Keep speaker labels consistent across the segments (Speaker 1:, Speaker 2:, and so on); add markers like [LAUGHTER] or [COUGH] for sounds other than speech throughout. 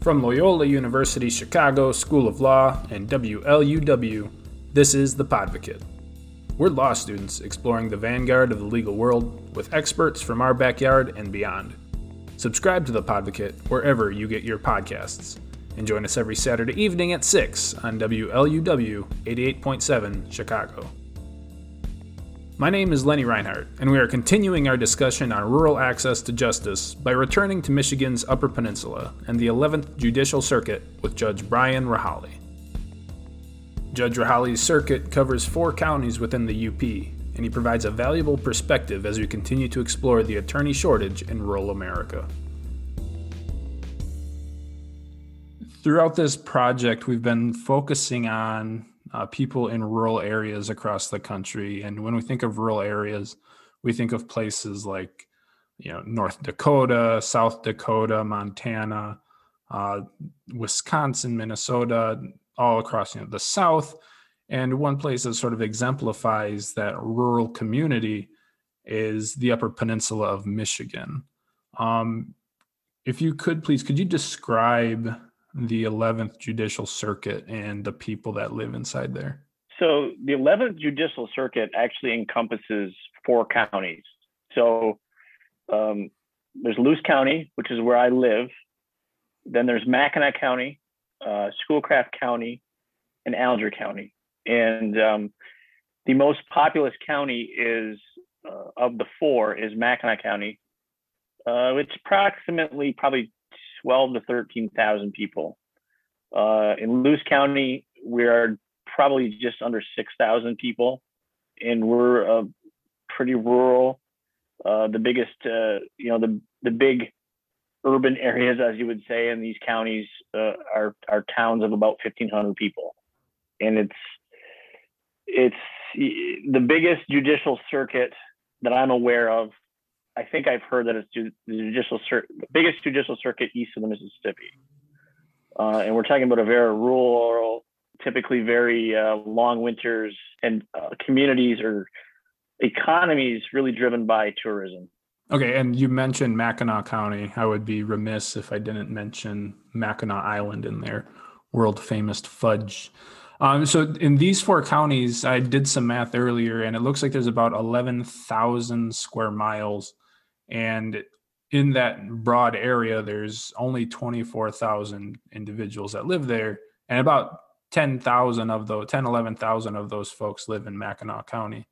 Speaker 1: From Loyola University Chicago School of Law and WLUW, this is The Podvocate. We're law students exploring the vanguard of the legal world with experts from our backyard and beyond. Subscribe to The Podvocate wherever you get your podcasts. And join us every Saturday evening at 6 on WLUW 88.7 Chicago. My name is Lenny Reinart, and we are continuing our discussion on rural access to justice by returning to Michigan's Upper Peninsula and the 11th Judicial Circuit with Judge Brian Rahilly. Judge Rahilly's circuit covers four counties within the UP, and he provides a valuable perspective as we continue to explore the attorney shortage in rural America. Throughout this project, we've been focusing on uh, people in rural areas across the country. And when we think of rural areas, we think of places like, you know, North Dakota, South Dakota, Montana, uh, Wisconsin, Minnesota, all across you know, the South. And one place that sort of exemplifies that rural community is the Upper Peninsula of Michigan. Um, if you could please, could you describe the 11th Judicial Circuit and the people that live inside there?
Speaker 2: So the 11th Judicial Circuit actually encompasses four counties. So um, there's Luce County, which is where I live. Then there's Mackinac County, uh, Schoolcraft County, and Alger County. And um, the most populous county is uh, of the four is Mackinac County, uh, approximately probably 12 to 13,000 people. Uh, in Luce County, we are probably just under 6,000 people, and we're uh, pretty rural. Uh, the biggest, uh, you know, the the big urban [LAUGHS] areas, as you would say, in these counties uh, are are towns of about 1,500 people, and it's it's the biggest judicial circuit that I'm aware of I think I've heard that it's the judicial cir- the biggest judicial circuit east of the Mississippi, uh, and we're talking about a very rural, typically very uh, long winters and uh, communities or economies really driven by tourism.
Speaker 1: Okay, and you mentioned Mackinac County. I would be remiss if I didn't mention Mackinac Island in there, world famous fudge. Um, so in these four counties, I did some math earlier, and it looks like there's about 11,000 square miles and in that broad area, there's only 24,000 individuals that live there. And about 10,000 of those, 10, 11,000 of those folks live in Mackinac County.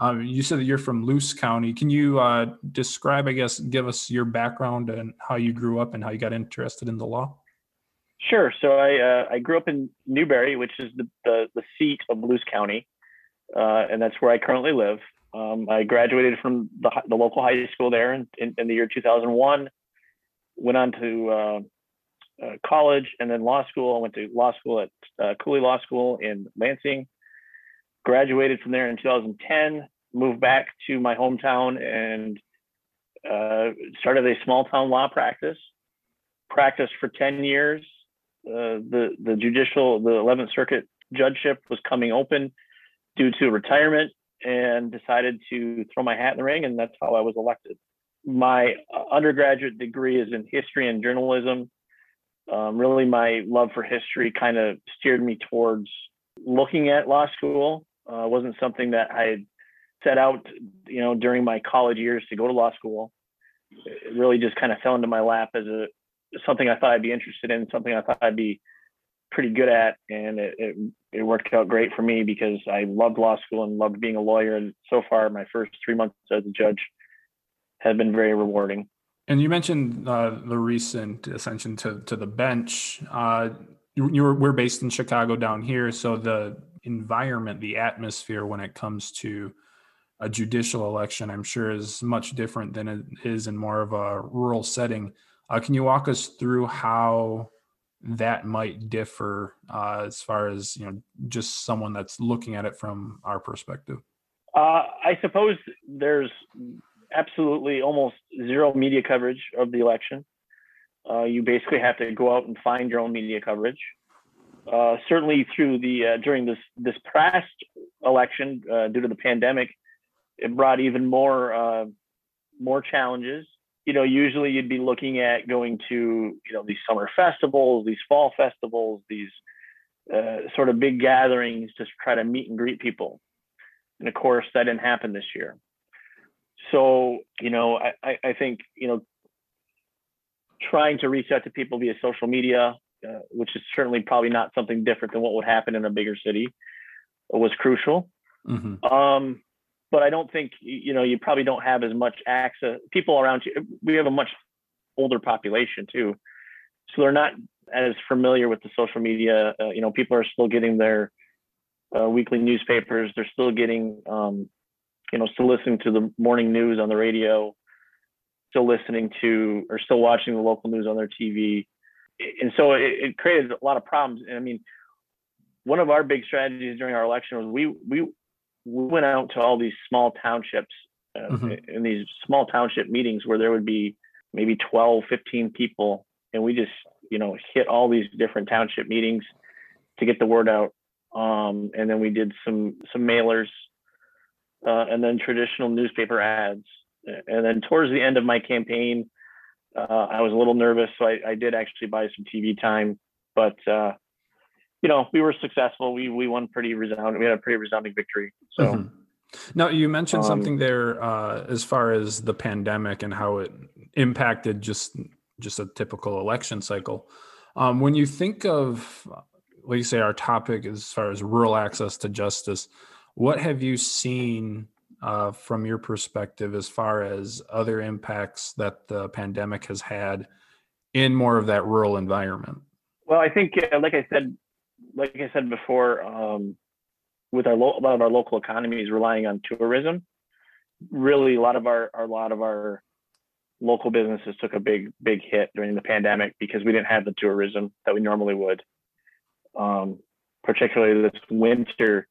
Speaker 1: Um, you said that you're from Luce County. Can you uh, describe, I guess, give us your background and how you grew up and how you got interested in the law?
Speaker 2: Sure. So I uh, I grew up in Newberry, which is the the, the seat of Luce County, uh, and that's where I currently live. Um, I graduated from the, the local high school there in, in, in the year 2001. Went on to uh, uh, college and then law school. I went to law school at uh, Cooley Law School in Lansing. Graduated from there in 2010. Moved back to my hometown and uh, started a small town law practice. Practiced for 10 years. Uh, the the judicial the 11th Circuit judgeship was coming open due to retirement and decided to throw my hat in the ring, and that's how I was elected. My undergraduate degree is in history and journalism. Um, really, my love for history kind of steered me towards looking at law school. Uh, wasn't something that I set out, you know, during my college years to go to law school. It really just kind of fell into my lap as a something I thought I'd be interested in, something I thought I'd be pretty good at, and it, it, it worked out great for me because I loved law school and loved being a lawyer. And so far, my first three months as a judge have been very rewarding.
Speaker 1: And you mentioned uh, the recent ascension to to the bench. Uh, you, you were we're based in Chicago down here, so the environment, the atmosphere when it comes to a judicial election, I'm sure is much different than it is in more of a rural setting. Uh, can you walk us through how that might differ uh, as far as you know just someone that's looking at it from our perspective?
Speaker 2: Uh, i suppose there's absolutely almost zero media coverage of the election. Uh, you basically have to go out and find your own media coverage. Uh, certainly through the uh, during this this past election uh, due to the pandemic it brought even more more challenges you know, usually you'd be looking at going to, you know, these summer festivals, these fall festivals, these uh, sort of big gatherings to try to meet and greet people. And of course, that didn't happen this year. So, you know, I, I think, you know, trying to reach out to people via social media, uh, which is certainly probably not something different than what would happen in a bigger city, was crucial. Mm-hmm. Um, but I don't think you know you probably don't have as much access. People around you, we have a much older population too, so they're not as familiar with the social media. Uh, you know, people are still getting their uh, weekly newspapers. They're still getting, um, you know, still listening to the morning news on the radio, still listening to or still watching the local news on their TV, and so it, it created a lot of problems. And I mean, one of our big strategies during our election was we we we went out to all these small townships uh, mm-hmm. in these small township meetings where there would be maybe 12 15 people and we just you know hit all these different township meetings to get the word out. Um, and then we did some some mailers uh, and then traditional newspaper ads. And then towards the end of my campaign uh, i was a little nervous so I, I, did actually buy some tv time. But uh, you know, we were successful. We we won pretty resounding. We had a pretty resounding victory. So. Mm-hmm.
Speaker 1: Now you mentioned um, something there uh, as far as the pandemic and how it impacted just just a typical election cycle. Um, when you think of, like you say, our topic as far as rural access to justice, what have you seen uh, from your perspective as far as other impacts that the pandemic has had in more of that rural environment?
Speaker 2: Well, I think, uh, like I said like I said before, um, with our lo- a lot of our local economies relying on tourism, really a lot of our, our a lot of our local businesses took a big big hit during the pandemic because we didn't have the tourism that we normally would. Um, particularly this winter,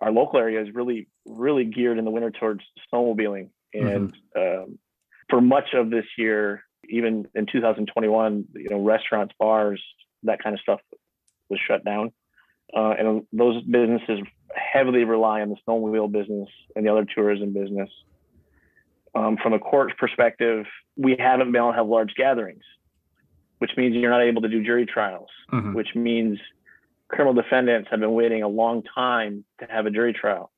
Speaker 2: our local area is really really geared in the winter towards snowmobiling, and mm-hmm. um, for much of this year, even in 2021, you know, restaurants, bars, that kind of stuff was shut down. Uh, and those businesses heavily rely on the snowmobile business and the other tourism business. Um, from a court perspective, we haven't been able to have large gatherings, which means you're not able to do jury trials, mm-hmm. which means criminal defendants have been waiting a long time to have a jury trial.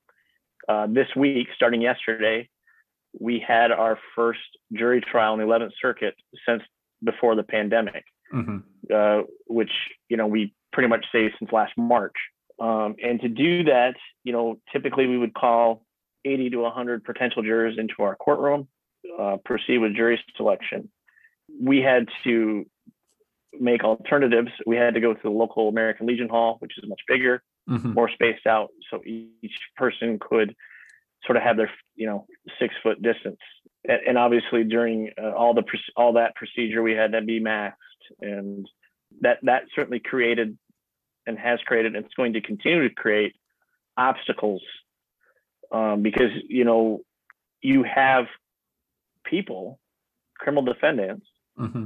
Speaker 2: Uh, this week, starting yesterday, we had our first jury trial in the 11th Circuit since before the pandemic, mm-hmm. uh, which you know we pretty much say since last March. Um, and to do that, you know, typically we would call 80 to 100 potential jurors into our courtroom, uh, proceed with jury selection. We had to make alternatives. We had to go to the local American Legion Hall, which is much bigger, mm-hmm. more spaced out, so each person could sort of have their, you know, six foot distance. And, and obviously, during uh, all the all that procedure, we had to be masked and that that certainly created and has created and it's going to continue to create obstacles um, because you know you have people criminal defendants mm-hmm.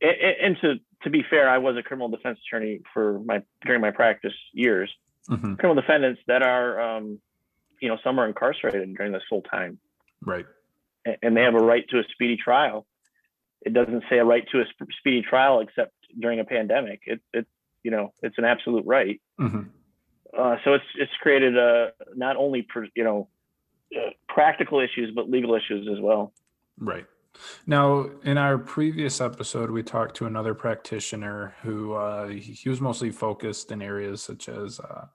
Speaker 2: and, and, to to be fair i was a criminal defense attorney for my during my practice years mm-hmm. criminal defendants that are um, you know some are incarcerated during this whole time
Speaker 1: right
Speaker 2: and, and they have a right to a speedy trial it doesn't say a right to a speedy trial except during a pandemic. It, it you know, it's an absolute right. Mm-hmm. Uh, so it's it's created a not only you know uh, practical issues but legal issues as well.
Speaker 1: Right. Now, in our previous episode, we talked to another practitioner who uh, he was mostly focused in areas such as uh,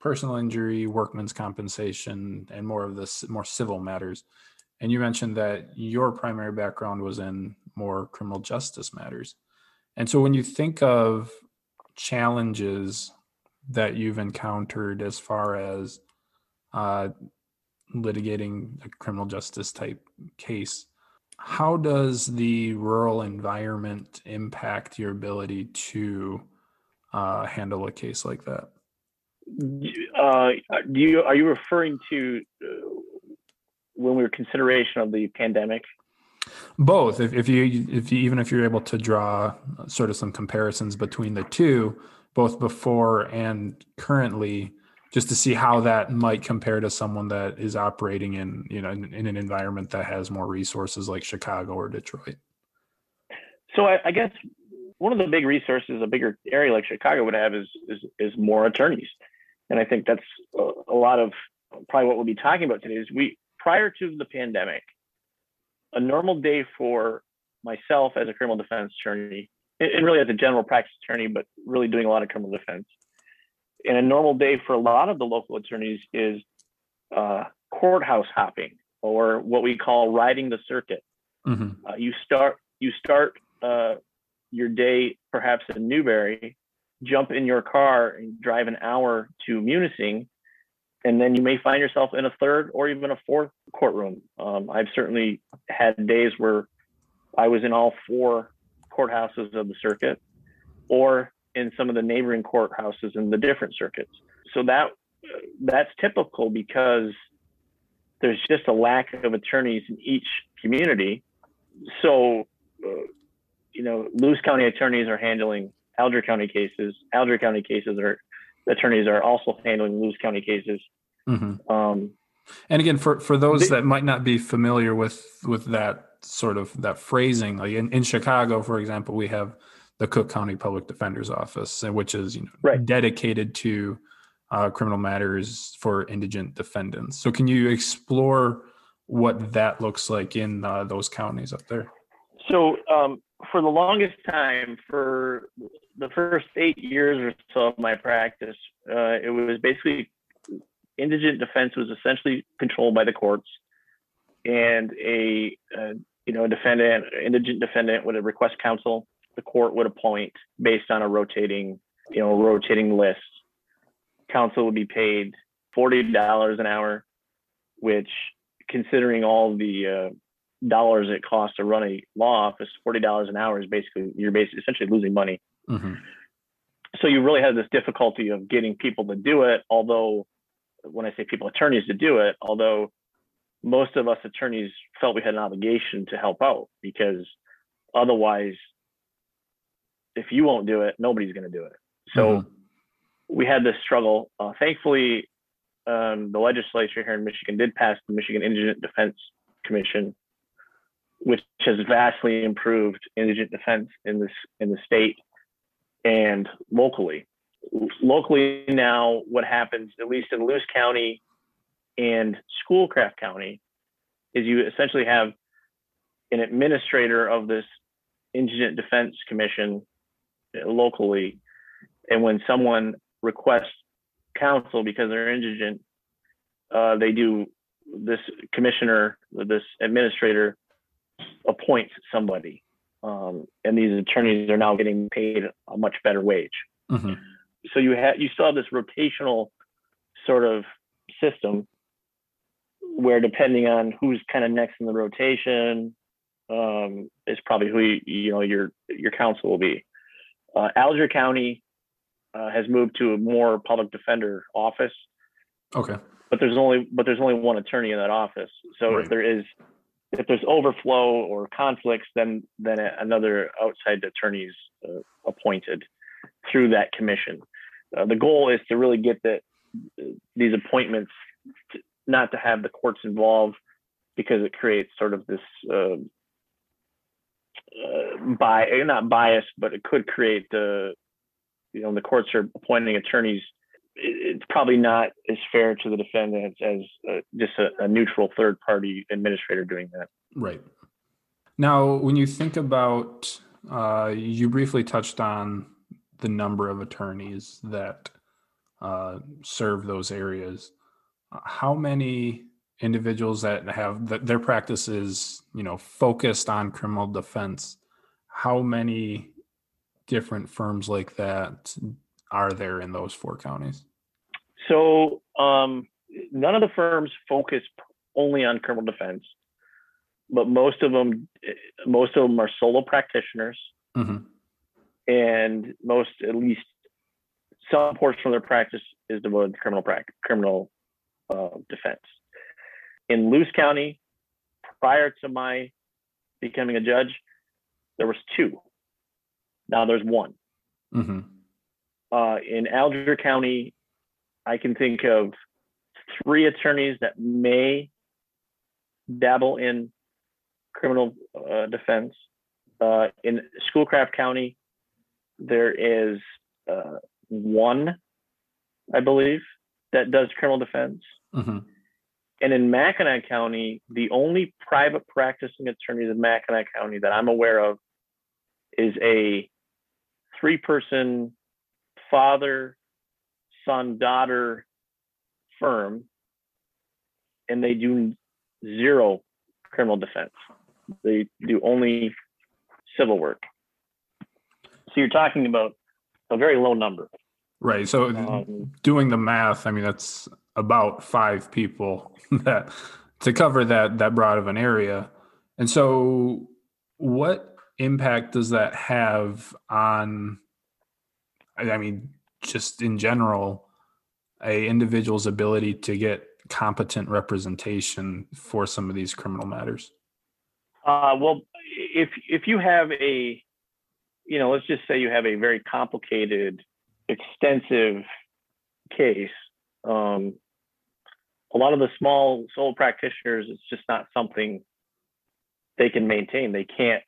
Speaker 1: personal injury, workman's compensation, and more of the more civil matters. And you mentioned that your primary background was in more criminal justice matters. And so when you think of challenges that you've encountered as far as uh, litigating a criminal justice type case, how does the rural environment impact your ability to uh, handle a case like that?
Speaker 2: Uh, do you are you referring to uh, when we were consideration of the pandemic?
Speaker 1: Both, if, if you if you even if you're able to draw sort of some comparisons between the two, both before and currently, just to see how that might compare to someone that is operating in you know in, in an environment that has more resources like Chicago or Detroit.
Speaker 2: So I, I guess one of the big resources a bigger area like Chicago would have is is, is more attorneys, and I think that's a, a lot of probably what we'll be talking about today. Is we prior to the pandemic, a normal day for myself as a criminal defense attorney, and really as a general practice attorney, but really doing a lot of criminal defense. And a normal day for a lot of the local attorneys is uh, courthouse hopping, or what we call riding the circuit. Mm-hmm. Uh, you start you start uh, your day perhaps in Newberry, jump in your car and drive an hour to Munising, and then you may find yourself in a third or even a fourth courtroom. Um, I've certainly had days where I was in all four courthouses of the circuit, or in some of the neighboring courthouses in the different circuits. So that that's typical because there's just a lack of attorneys in each community. So uh, you know, Luce County attorneys are handling Alger County cases. Alger County cases are attorneys are also handling Luce County cases. Mm-hmm. Um,
Speaker 1: and again, for for those they, that might not be familiar with with that sort of that phrasing, like in, in Chicago, for example, we have the Cook County Public Defender's Office, which is you know right. dedicated to uh, criminal matters for indigent defendants. So, can you explore what that looks like in uh, those counties up there?
Speaker 2: So, um, for the longest time, for the first eight years or so of my practice, uh, it was basically indigent defense was essentially controlled by the courts, and a, a you know a defendant, indigent defendant would request counsel. The court would appoint based on a rotating you know rotating list. Counsel would be paid forty dollars an hour, which considering all the uh, dollars it costs to run a law office, forty dollars an hour is basically you're basically essentially losing money. Mm-hmm. So you really have this difficulty of getting people to do it. Although, when I say people, attorneys to do it, although most of us attorneys felt we had an obligation to help out because otherwise, if you won't do it, nobody's going to do it. So mm-hmm. we had this struggle. Uh, thankfully, um, the legislature here in Michigan did pass the Michigan Indigent Defense Commission which has vastly improved indigent defense in this in the state and locally. Locally now, what happens, at least in Luce County and Schoolcraft County, is you essentially have an administrator of this indigent defense commission locally, and when someone requests counsel because they're indigent, uh, they do this commissioner, this administrator appoints somebody. Um, and these attorneys are now getting paid a much better wage. Mm-hmm. So you have you still have this rotational sort of system where depending on who's kind of next in the rotation um, is probably who you, you, know your your counsel will be. Uh, Alger County uh, has moved to a more public defender office.
Speaker 1: Okay.
Speaker 2: But there's only but there's only one attorney in that office. So right. if there is if there's overflow or conflicts, then then another outside attorney is uh, appointed through that commission. Uh, the goal is to really get the, these appointments to, not to have the courts involved because it creates sort of this uh, uh, by not bias, but it could create the you know the courts are appointing attorneys it's probably not as fair to the defendants as uh, just a, a, neutral third party administrator doing that.
Speaker 1: Right. Now, when you think about, uh, you briefly touched on the number of attorneys that uh, serve those areas. How many individuals that have that their practice is, you know, focused on criminal defense? How many different firms like that are there in those four counties?
Speaker 2: So um, none of the firms focus only on criminal defense, but most of them, most of them are solo practitioners, mm-hmm. And most, at least, some portion of their practice is devoted to criminal practice, criminal uh, defense. In Luce County, prior to my becoming a judge, there was two. Now there's one. Mm-hmm. Uh, in Alger County, I can think of three attorneys that may dabble in criminal uh, defense. Uh, in Schoolcraft County, there is uh, one, I believe, that does criminal defense.
Speaker 1: hmm
Speaker 2: And in Mackinac County, the only private practicing attorneys in Mackinac County that I'm aware of is a three person father, son, daughter firm. And they do zero criminal defense. They do only civil work. So you're talking about a very low number.
Speaker 1: Right. So
Speaker 2: Um,
Speaker 1: doing the math, I mean, that's about five people [LAUGHS] that to cover that that broad of an area. And so, what impact does that have on? I mean, just in general, a individual's ability to get competent representation for some of these criminal matters.
Speaker 2: Uh, well, if if you have a, you know, let's just say you have a very complicated, extensive case. Um, a lot of the small sole practitioners, it's just not something they can maintain. They can't.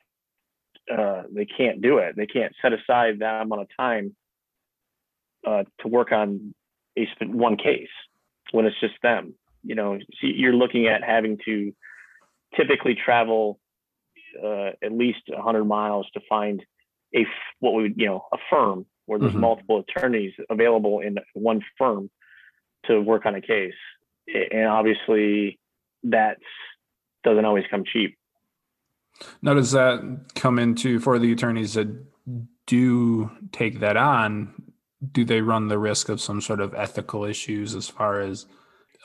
Speaker 2: Uh, they can't do it. They can't set aside that amount of time uh, to work on a one case when it's just them. You know, so you're looking at having to typically travel uh, at least 100 miles to find a what we would you know a firm where there's
Speaker 1: Mhm.
Speaker 2: multiple attorneys available in one firm to work on a case and obviously that doesn't always come cheap
Speaker 1: Now, does that come into for the attorneys that do take that on? Do they run the risk of some sort of ethical issues as far as,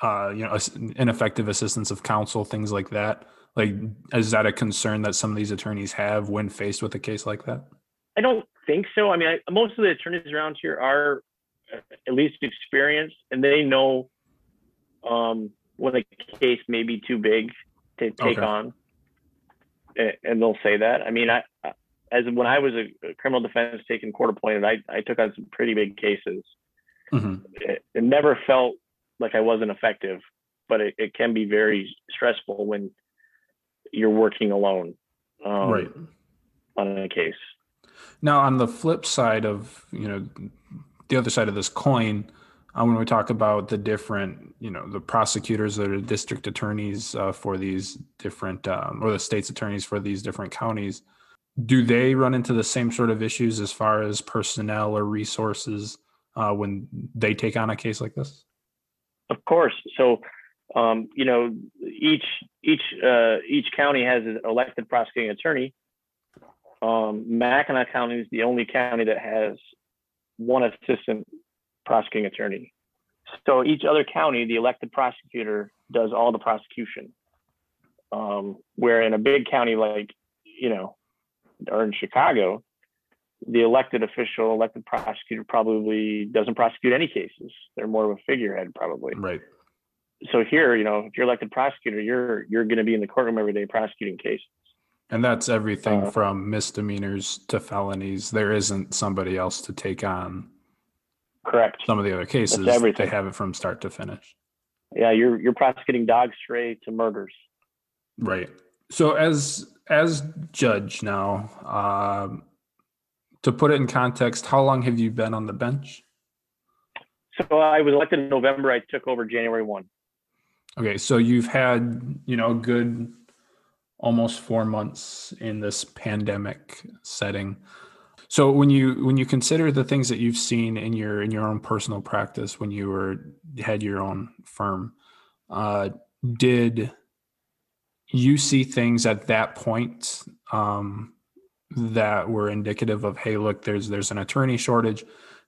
Speaker 1: uh, you know, ineffective assistance of counsel, things like that? Like, is that a concern that some of these attorneys have when faced with a case like that?
Speaker 2: I don't think so i mean I, most of the attorneys around here are uh, at least experienced and they know um, when a case may be too big to take
Speaker 1: Okay.
Speaker 2: on and they'll say that i mean i as when i was a criminal defense taking court appointed i, I took on some pretty big cases
Speaker 1: hmm
Speaker 2: it, it never felt like I wasn't effective, but it, it can be very stressful when you're working alone um,
Speaker 1: right.
Speaker 2: on a case.
Speaker 1: Now, on the flip side of you know the other side of this coin, uh, when we talk about the different you know the prosecutors that are district attorneys uh, for these different um, or the state's attorneys for these different counties, do they run into the same sort of issues as far as personnel or resources uh, when they take on a case like this?
Speaker 2: Of course. So, um, you know, each each uh, each county has an elected prosecuting attorney. Um, Mackinac County is the only county that has one assistant prosecuting attorney. So each other county, the elected prosecutor does all the prosecution. Um, where in a big county like, you know, or in Chicago, the elected official, elected prosecutor probably doesn't prosecute any cases. They're more of a figurehead probably
Speaker 1: Right.
Speaker 2: so here, you know, if you're elected prosecutor, you're you're going to be in the courtroom every day prosecuting cases.
Speaker 1: And that's everything
Speaker 2: Uh,
Speaker 1: from misdemeanors to felonies. There isn't somebody else to take on
Speaker 2: Correct.
Speaker 1: some of the other cases. They have it from start to finish.
Speaker 2: Yeah, you're you're prosecuting dog stray to murders.
Speaker 1: Right. So as as judge now, um, to put it in context, how long have you been on the bench?
Speaker 2: So I was elected in November. I took over January one.
Speaker 1: Okay, so you've had you know a good almost four months in this pandemic setting. So when you when you consider the things that you've seen in your in your own personal practice when you were had your own firm, uh, did you see things at that point um, that were indicative of hey look there's there's an attorney shortage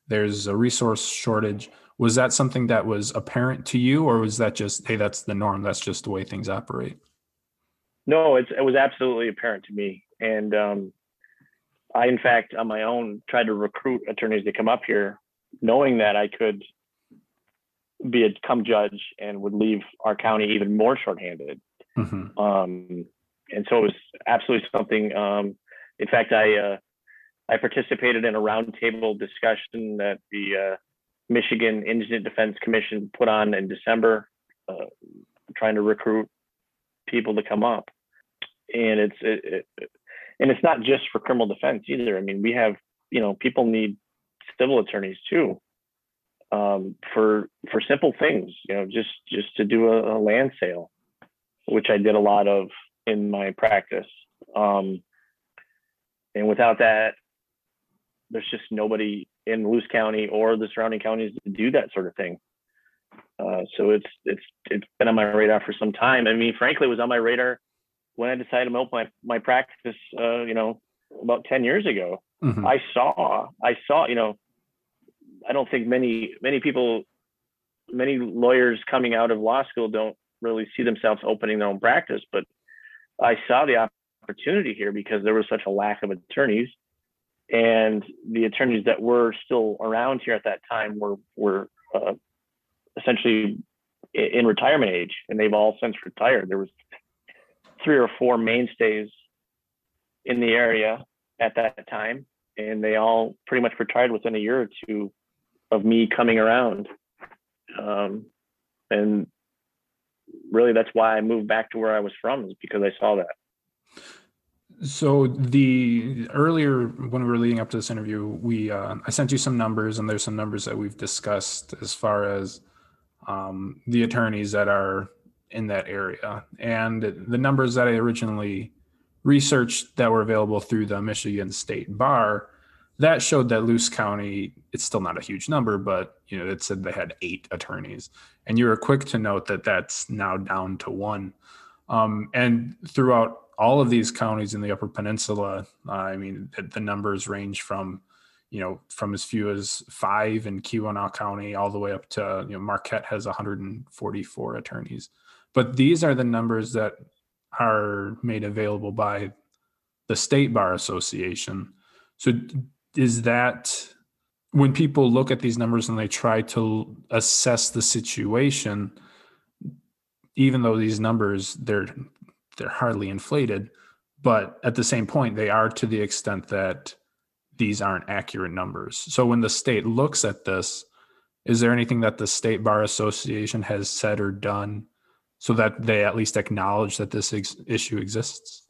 Speaker 1: there's a resource shortage was that something that was apparent to you or was that just hey that's the norm that's just the way things operate
Speaker 2: No, it's, it was absolutely apparent to me, and um, I, in fact, on my own, tried to recruit attorneys to come up here, knowing that I could be a come judge and would leave our county even more shorthanded.
Speaker 1: Mhm.
Speaker 2: um, and so it was absolutely something. Um, in fact, I uh, I participated in a roundtable discussion that the uh, Michigan Indigent Defense Commission put on in December, uh, trying to recruit people to come up. And it's it, it, and it's not just for criminal defense either. I mean, we have you know people need civil attorneys too um, for for simple things. You know, just just to do a, a, land sale, which I did a lot of in my practice. Um, and without that, there's just nobody in Luce County or the surrounding counties to do that sort of thing. Uh, so it's it's it's been on my radar for some time. I mean, frankly, it was on my radar when I decided to open my my practice. Uh, you know, about ten years ago. Mm-hmm. I saw I saw you know, I don't think many many people, many lawyers coming out of law school don't really see themselves opening their own practice, but I saw the opportunity here because there was such a lack of attorneys and the attorneys that were still around here at that time were were uh, essentially in retirement age, and they've all since retired. There was three or four mainstays in the area at that time, and they all pretty much retired within a year or two of me coming around. Um, and really, that's why I moved back to where I was from, is because I saw that.
Speaker 1: So the earlier when we were leading up to this interview, we uh, I sent you some numbers, and there's some numbers that we've discussed as far as um, the attorneys that are in that area, and the numbers that I originally researched that were available through the Michigan State Bar that showed that Luce County it's still not a huge number, but you know it said they had eight attorneys, and you were quick to note that that's now down to one. Um, and throughout all of these counties in the Upper Peninsula, uh, I mean, the numbers range from, you know, from as few as five in Keweenaw County all the way up to, you know, Marquette has 144 attorneys. But these are the numbers that are made available by the State Bar Association. So is that when people look at these numbers and they try to assess the situation, even though these numbers they're they're hardly inflated, but at the same point, they are to the extent that these aren't accurate numbers. So when the state looks at this, is there anything that the state bar association has said or done so that they at least acknowledge that this ex- issue exists?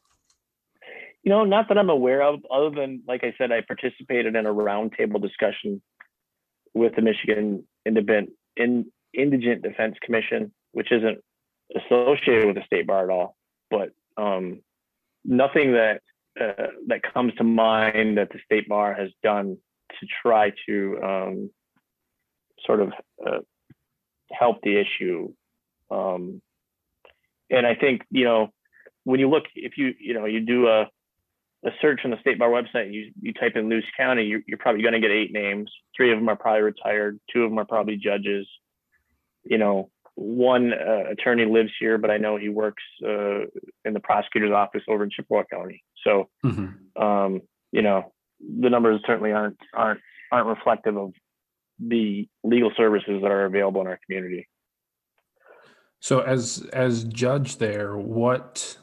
Speaker 2: You know, not that I'm aware of, other than, like I said, I participated in a roundtable discussion with the Michigan Independent in, Indigent Defense Commission, which isn't associated with the state bar at all but um, nothing that uh, that comes to mind that the state bar has done to try to um, sort of uh, help the issue. Um, and I think you know when you look, if you you know you do a a search on the state bar website, you you type in Luce County, you're, you're probably going to get eight names. Three of them are probably retired. Two of them are probably judges. You know, one uh, attorney lives here, but I know he works uh, in the prosecutor's office over in Chippewa County. So, mm-hmm. um, you know, the numbers certainly aren't aren't aren't reflective of the legal services that are available in our community.
Speaker 1: So, as as judge there, what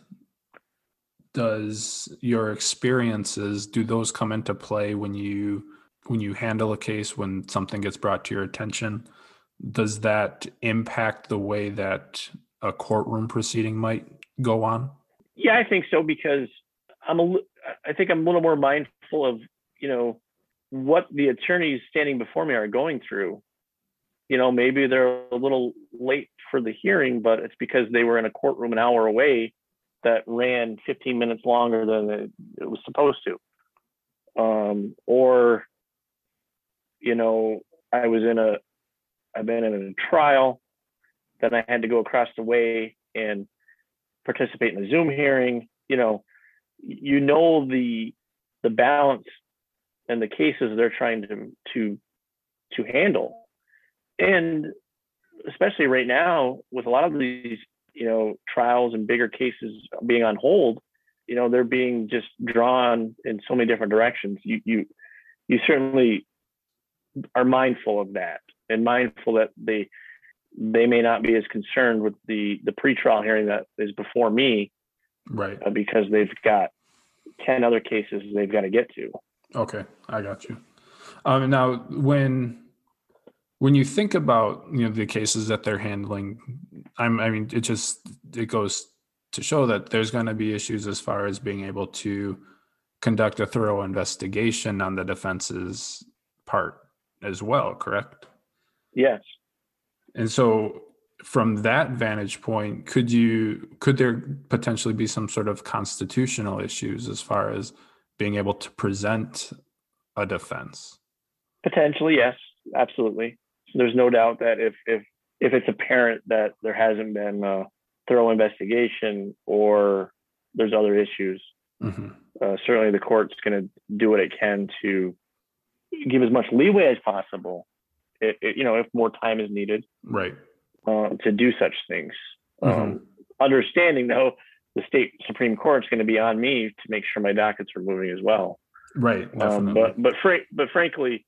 Speaker 1: does your experiences do those come into play when you when you handle a case when something gets brought to your attention? does that impact the way that a courtroom proceeding might go on?
Speaker 2: Yeah, I think so because I'm a, I think I'm a little more mindful of, you know, what the attorneys standing before me are going through. You know, maybe they're a little late for the hearing, but it's because they were in a courtroom an hour away that ran 15 minutes longer than it, it was supposed to. Um, or, you know, I was in a, I've been in a trial. Then I had to go across the way and participate in a Zoom hearing. You know, you know the the balance and the cases they're trying to to to handle, and especially right now with a lot of these you know trials and bigger cases being on hold, you know they're being just drawn in so many different directions. You you you certainly are mindful of that and mindful that they they may not be as concerned with the the pretrial hearing that is before me,
Speaker 1: right?
Speaker 2: Uh, because they've got ten other cases they've got to get to.
Speaker 1: Okay, I got you. Um, now when when you think about you know the cases that they're handling, I'm, I mean, it just it goes to show that there's going to be issues as far as being able to conduct a thorough investigation on the defense's part as well. Correct?
Speaker 2: Yes.
Speaker 1: And so, from that vantage point, could you could there potentially be some sort of constitutional issues as far as being able to present a defense?
Speaker 2: Potentially, yes, absolutely. There's no doubt that if if if it's apparent that there hasn't been a thorough investigation or there's other issues, mm-hmm. uh, certainly the court's going to do what it can to give as much leeway as possible. It, it, you know, if more time is needed,
Speaker 1: right,
Speaker 2: uh, to do such things. Mm-hmm. Um, understanding though, the state supreme court's going to be on me to make sure my dockets are moving as well.
Speaker 1: Right.
Speaker 2: Um, but but fr- but frankly,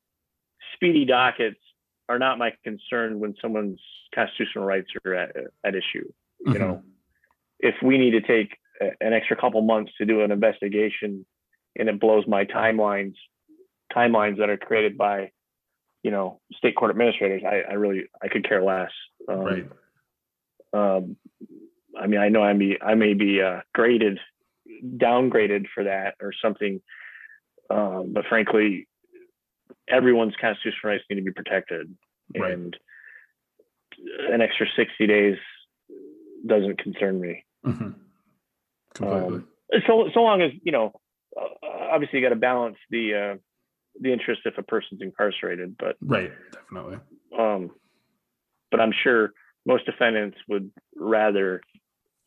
Speaker 2: speedy dockets are not my concern when someone's constitutional rights are at, at issue. You mm-hmm. know, if we need to take an extra couple months to do an investigation and it blows my timelines, timelines that are created by, you know, state court administrators, I, I really, I could care less.
Speaker 1: Um, right.
Speaker 2: Um, I mean, I know I may, I may be uh, graded, downgraded for that or something. Um, but frankly, everyone's constitutional rights need to be protected. Right. And an extra 60 days doesn't concern me. Mm-hmm. Completely. Um, so, so long as, you know, uh, obviously you got to balance the, uh, the interest if a person's incarcerated, but
Speaker 1: right. Definitely.
Speaker 2: Um, but I'm sure most defendants would rather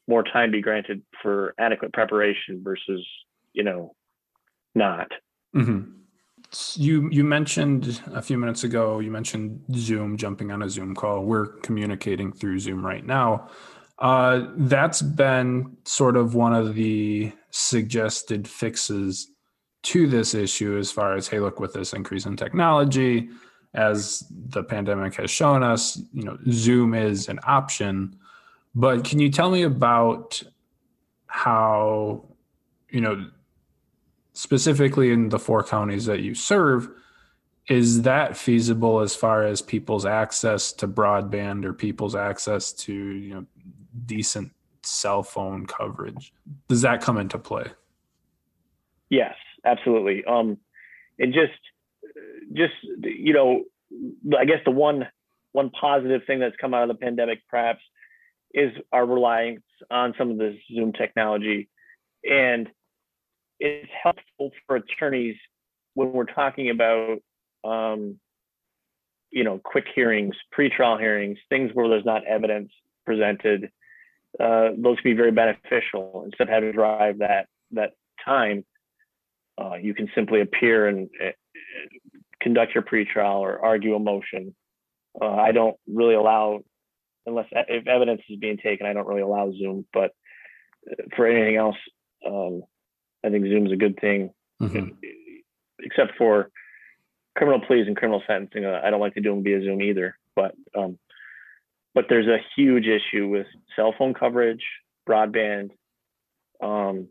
Speaker 2: more time be granted for adequate preparation versus, you know, not.
Speaker 1: Mm-hmm you you mentioned a few minutes ago you mentioned zoom jumping on a zoom call. We're communicating through zoom right now. Uh, that's been sort of one of the suggested fixes to this issue as far as hey look with this increase in technology as the pandemic has shown us you know zoom is an option. But can you tell me about how you know specifically in the four counties that you serve, is that feasible as far as people's access to broadband or people's access to you know decent cell phone coverage? Does that come into play?
Speaker 2: Yes, absolutely. Um, and just just you know, I guess the one one positive thing that's come out of the pandemic perhaps is our reliance on some of the Zoom technology. And it's helpful for attorneys when we're talking about um, you know quick hearings pre-trial hearings things where there's not evidence presented uh, those can be very beneficial. Instead of having to drive that that time uh, you can simply appear and uh, conduct your pre-trial or argue a motion. Uh, i don't really allow unless if evidence is being taken i don't really allow zoom but uh, for anything else um, I think Zoom's a good thing, mm-hmm. except for criminal pleas and criminal sentencing. Uh, I don't like to do them via Zoom either. But um, but there's a huge issue with cell phone coverage, broadband, um,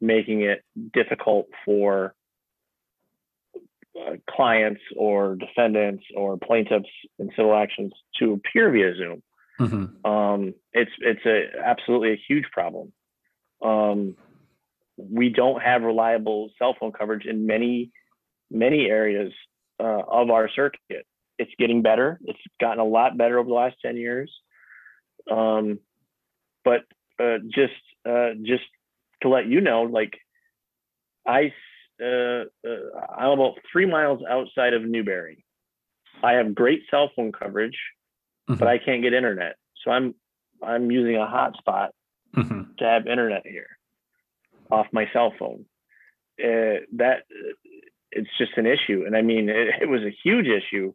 Speaker 2: making it difficult for uh, clients or defendants or plaintiffs in civil actions to appear via Zoom. Mm-hmm. Um, it's it's a absolutely a huge problem. Um, we don't have reliable cell phone coverage in many many areas uh, of our circuit. It's getting better. It's gotten a lot better over the last ten years. Um, but uh, just uh, just to let you know, like I uh, uh, I'm about three miles outside of Newberry. I have great cell phone coverage, mm-hmm. but I can't get internet. So I'm I'm using a hotspot mm-hmm. to have internet here off my cell phone. Uh, that it's just an issue, and I mean, it, it, was a huge issue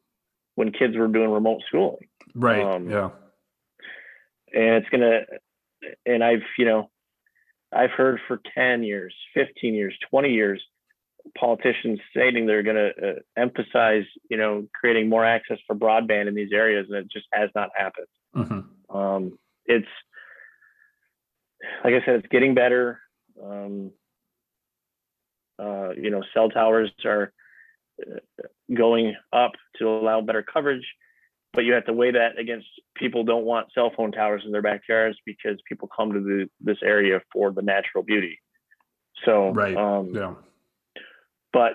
Speaker 2: when kids were doing remote schooling.
Speaker 1: Right. Um, yeah.
Speaker 2: And it's gonna, and I've you know, I've heard for ten years, fifteen years, twenty years, politicians stating they're going to uh, emphasize, you know, creating more access for broadband in these areas, and it just has not happened. Mm-hmm. Um, it's like I said, it's getting better. Um, uh, you know, cell towers are uh, going up to allow better coverage. but you have to weigh that against people don't want cell phone towers in their backyards because people come to the, this area for the natural beauty. So,
Speaker 1: Right.
Speaker 2: um,
Speaker 1: Yeah.
Speaker 2: but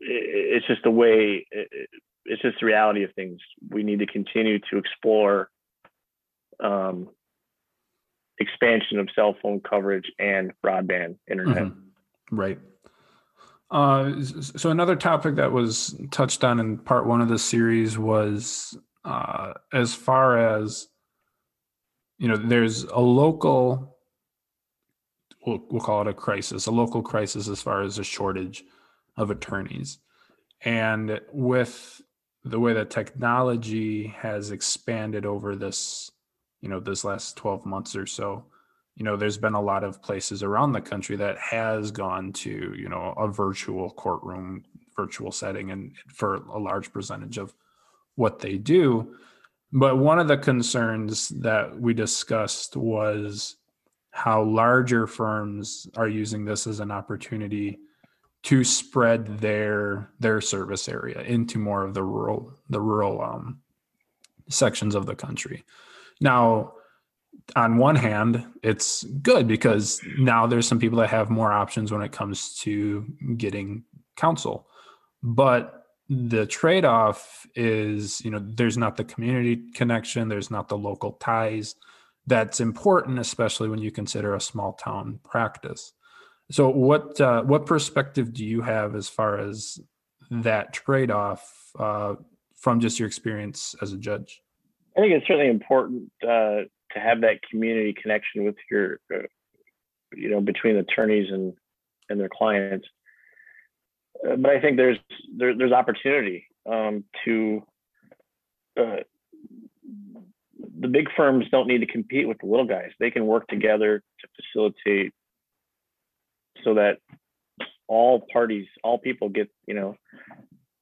Speaker 2: it, it's just the way it, it's just the reality of things. We need to continue to explore um, expansion of cell phone coverage and broadband internet.
Speaker 1: Mhm. Right. Uh, so another topic that was touched on in part one of the series was uh, as far as you know, there's a local, we'll, we'll call it a crisis, a local crisis as far as a shortage of attorneys, and with the way that technology has expanded over this, you know, this last 12 months or so, you know there's been a lot of places around the country that has gone to you know a virtual courtroom virtual setting and for a large percentage of what they do. But one of the concerns that we discussed was how larger firms are using this as an opportunity to spread their their service area into more of the rural the rural um, sections of the country now on one hand, it's good because now there's some people that have more options when it comes to getting counsel. But the trade off is, you know, there's not the community connection, there's not the local ties. That's important, especially when you consider a small town practice. So, what uh, what perspective do you have as far as that trade off uh, from just your experience as a judge?
Speaker 2: I think it's certainly important uh, to have that community connection with your, uh, you know, between attorneys and and their clients. Uh, but I think there's there, there's opportunity um, to. Uh, the big firms don't need to compete with the little guys. They can work together to facilitate so that all parties, all people get, you know,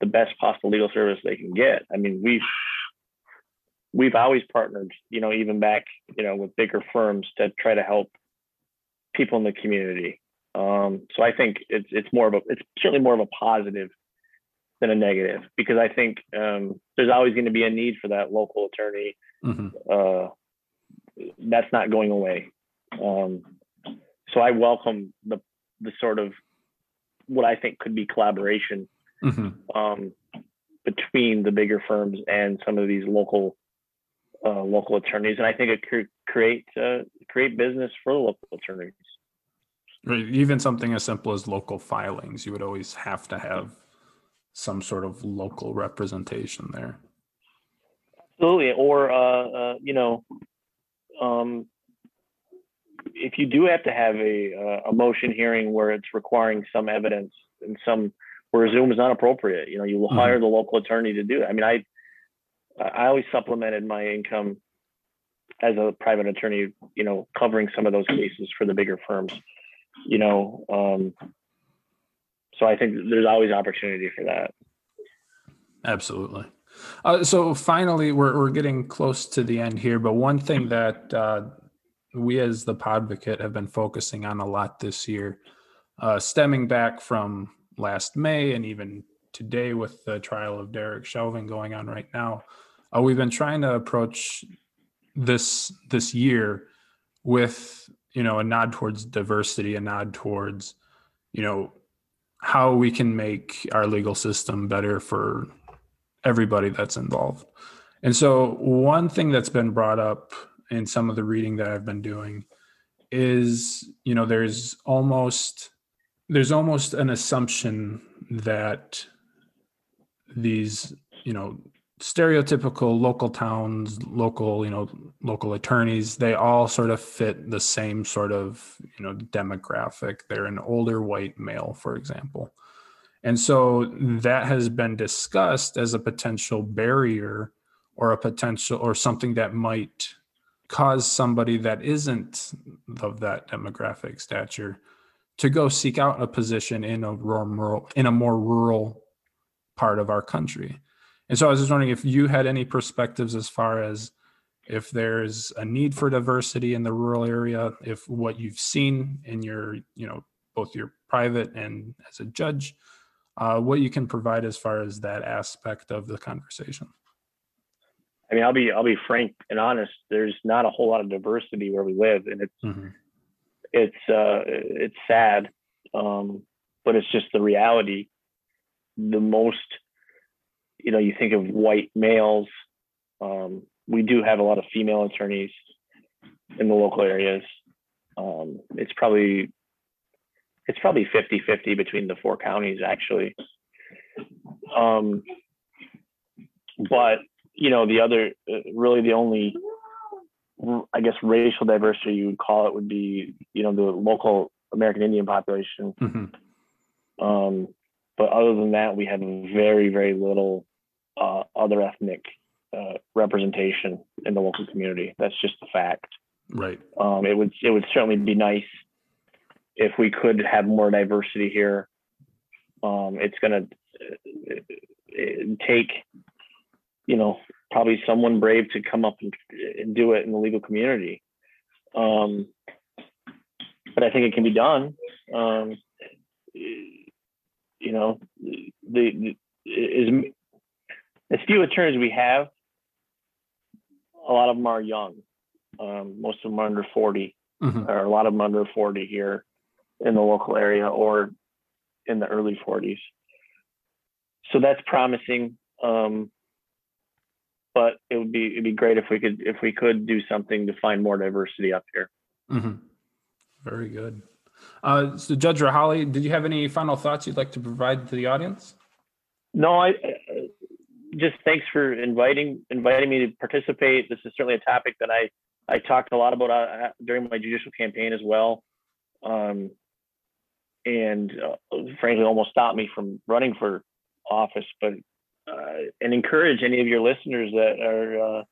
Speaker 2: the best possible legal service they can get. I mean, we've we've always partnered, you know, even back, you know, with bigger firms to try to help people in the community. Um, so I think it's it's more of a it's certainly more of a positive than a negative because I think um, there's always going to be a need for that local attorney.
Speaker 1: Mhm.
Speaker 2: Uh, that's not going away. Um, so I welcome the the sort of what I think could be collaboration
Speaker 1: Mhm.
Speaker 2: um, between the bigger firms and some of these local uh, local attorneys, and I think it could create uh, create business for the local attorneys.
Speaker 1: Right, Even something as simple as local filings, you would always have to have some sort of local representation there.
Speaker 2: Absolutely, or uh, uh, you know, um, if you do have to have a uh, a motion hearing where it's requiring some evidence and some where Zoom is not appropriate, you know, you will
Speaker 1: Mhm.
Speaker 2: hire the local attorney to do it. I mean, I I always supplemented my income as a private attorney, you know, covering some of those cases for the bigger firms, you know. Um, so I think there's always opportunity for that.
Speaker 1: Absolutely. Uh, so finally, we're, we're getting close to the end here, but one thing that uh, we as the Podvocate have been focusing on a lot this year, uh, stemming back from last May and even today with the trial of Derek Chauvin going on right now, uh, we've been trying to approach this this year with you know a nod towards diversity, a nod towards you know how we can make our legal system better for everybody that's involved. And so, one thing that's been brought up in some of the reading that I've been doing is, you know, there's almost there's almost an assumption that these, you know, stereotypical local towns, local, you know, local attorneys, they all sort of fit the same sort of, you know, demographic. They're an older white male, for example. And so that has been discussed as a potential barrier or a potential or something that might cause somebody that isn't of that demographic stature to go seek out a position in a rural in a more rural part of our country. And so I was just wondering if you had any perspectives as far as if there's a need for diversity in the rural area, if what you've seen in your, you know, both your private and as a judge, uh, what you can provide as far as that aspect of the conversation.
Speaker 2: I mean, I'll be I'll be frank and honest. There's not a whole lot of diversity where we live, and it's mm-hmm. it's uh, it's sad, um, but it's just the reality. The most, you know, you think of white males. Um, we do have a lot of female attorneys in the local areas. Um, it's probably it's probably 50 50 between the four counties actually um, but you know the other uh, really the only i guess racial diversity you would call it would be you know the local american indian population mm-hmm. um, but other than that we have very very little uh, other ethnic uh, representation in the local community that's just the fact
Speaker 1: right
Speaker 2: um, it would it would certainly be nice if we could have more diversity here, um, it's going to uh, take, you know, probably someone brave to come up and, and do it in the legal community. Um, but I think it can be done. Um, you know, the, the as, as few attorneys we have, a lot of them are young. Um, most of them are under 40, mm-hmm. or a lot of them under 40 here in the local area or in the early 40s. So that's promising. Um, but it would be it'd be great if we could if we could do something to find more diversity up here.
Speaker 1: Mm-hmm. Very good. Uh, so, Judge Rahilly, did you have any final thoughts you'd like to provide to the audience?
Speaker 2: No, I uh, just thanks for inviting inviting me to participate. This is certainly a topic that I I talked a lot about uh, during my judicial campaign as well. Um, and uh, frankly almost stopped me from running for office. But uh, and encourage any of your listeners that are, uh,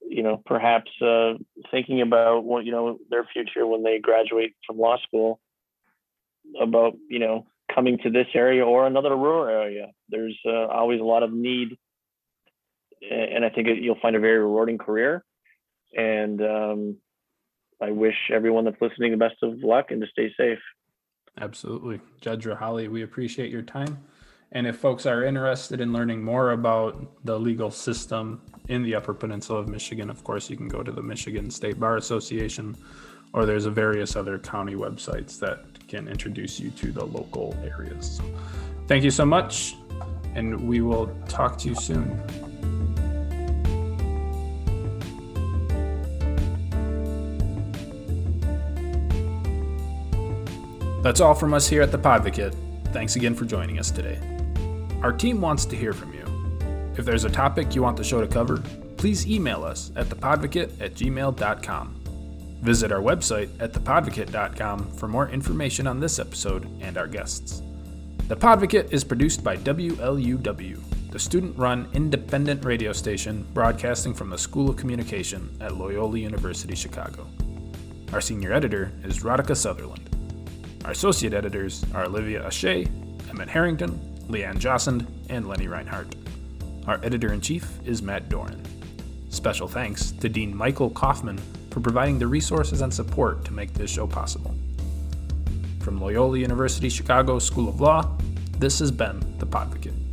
Speaker 2: you know, perhaps uh, thinking about what you know their future when they graduate from law school, about you know coming to this area or another rural area. There's uh, always a lot of need, and I think you'll find a very rewarding career. And um, I wish everyone that's listening the best of luck and to stay safe.
Speaker 1: Absolutely. Judge Rahilly, we appreciate your time. And if folks are interested in learning more about the legal system in the Upper Peninsula of Michigan, of course, you can go to the Michigan State Bar Association, or there's a various other county websites that can introduce you to the local areas. Thank you so much, and we will talk to you soon. That's all from us here at the Podvocate. Thanks again for joining us today. Our team wants to hear from you. If there's a topic you want the show to cover, please email us at thepodvocate at gmail.com. Visit our website at thepodvocate.com for more information on this episode and our guests. The Podvocate is produced by WLUW, the student run independent radio station broadcasting from the School of Communication at Loyola University Chicago. Our senior editor is Radhika Sutherland. Our associate editors are Olivia Ashe, Emmett Harrington, Leanne Jossend, and Lenny Reinart. Our editor in chief is Matt Doran. Special thanks to Dean Michael Kaufman for providing the resources and support to make this show possible. From Loyola University Chicago School of Law, this has been The Podvocate.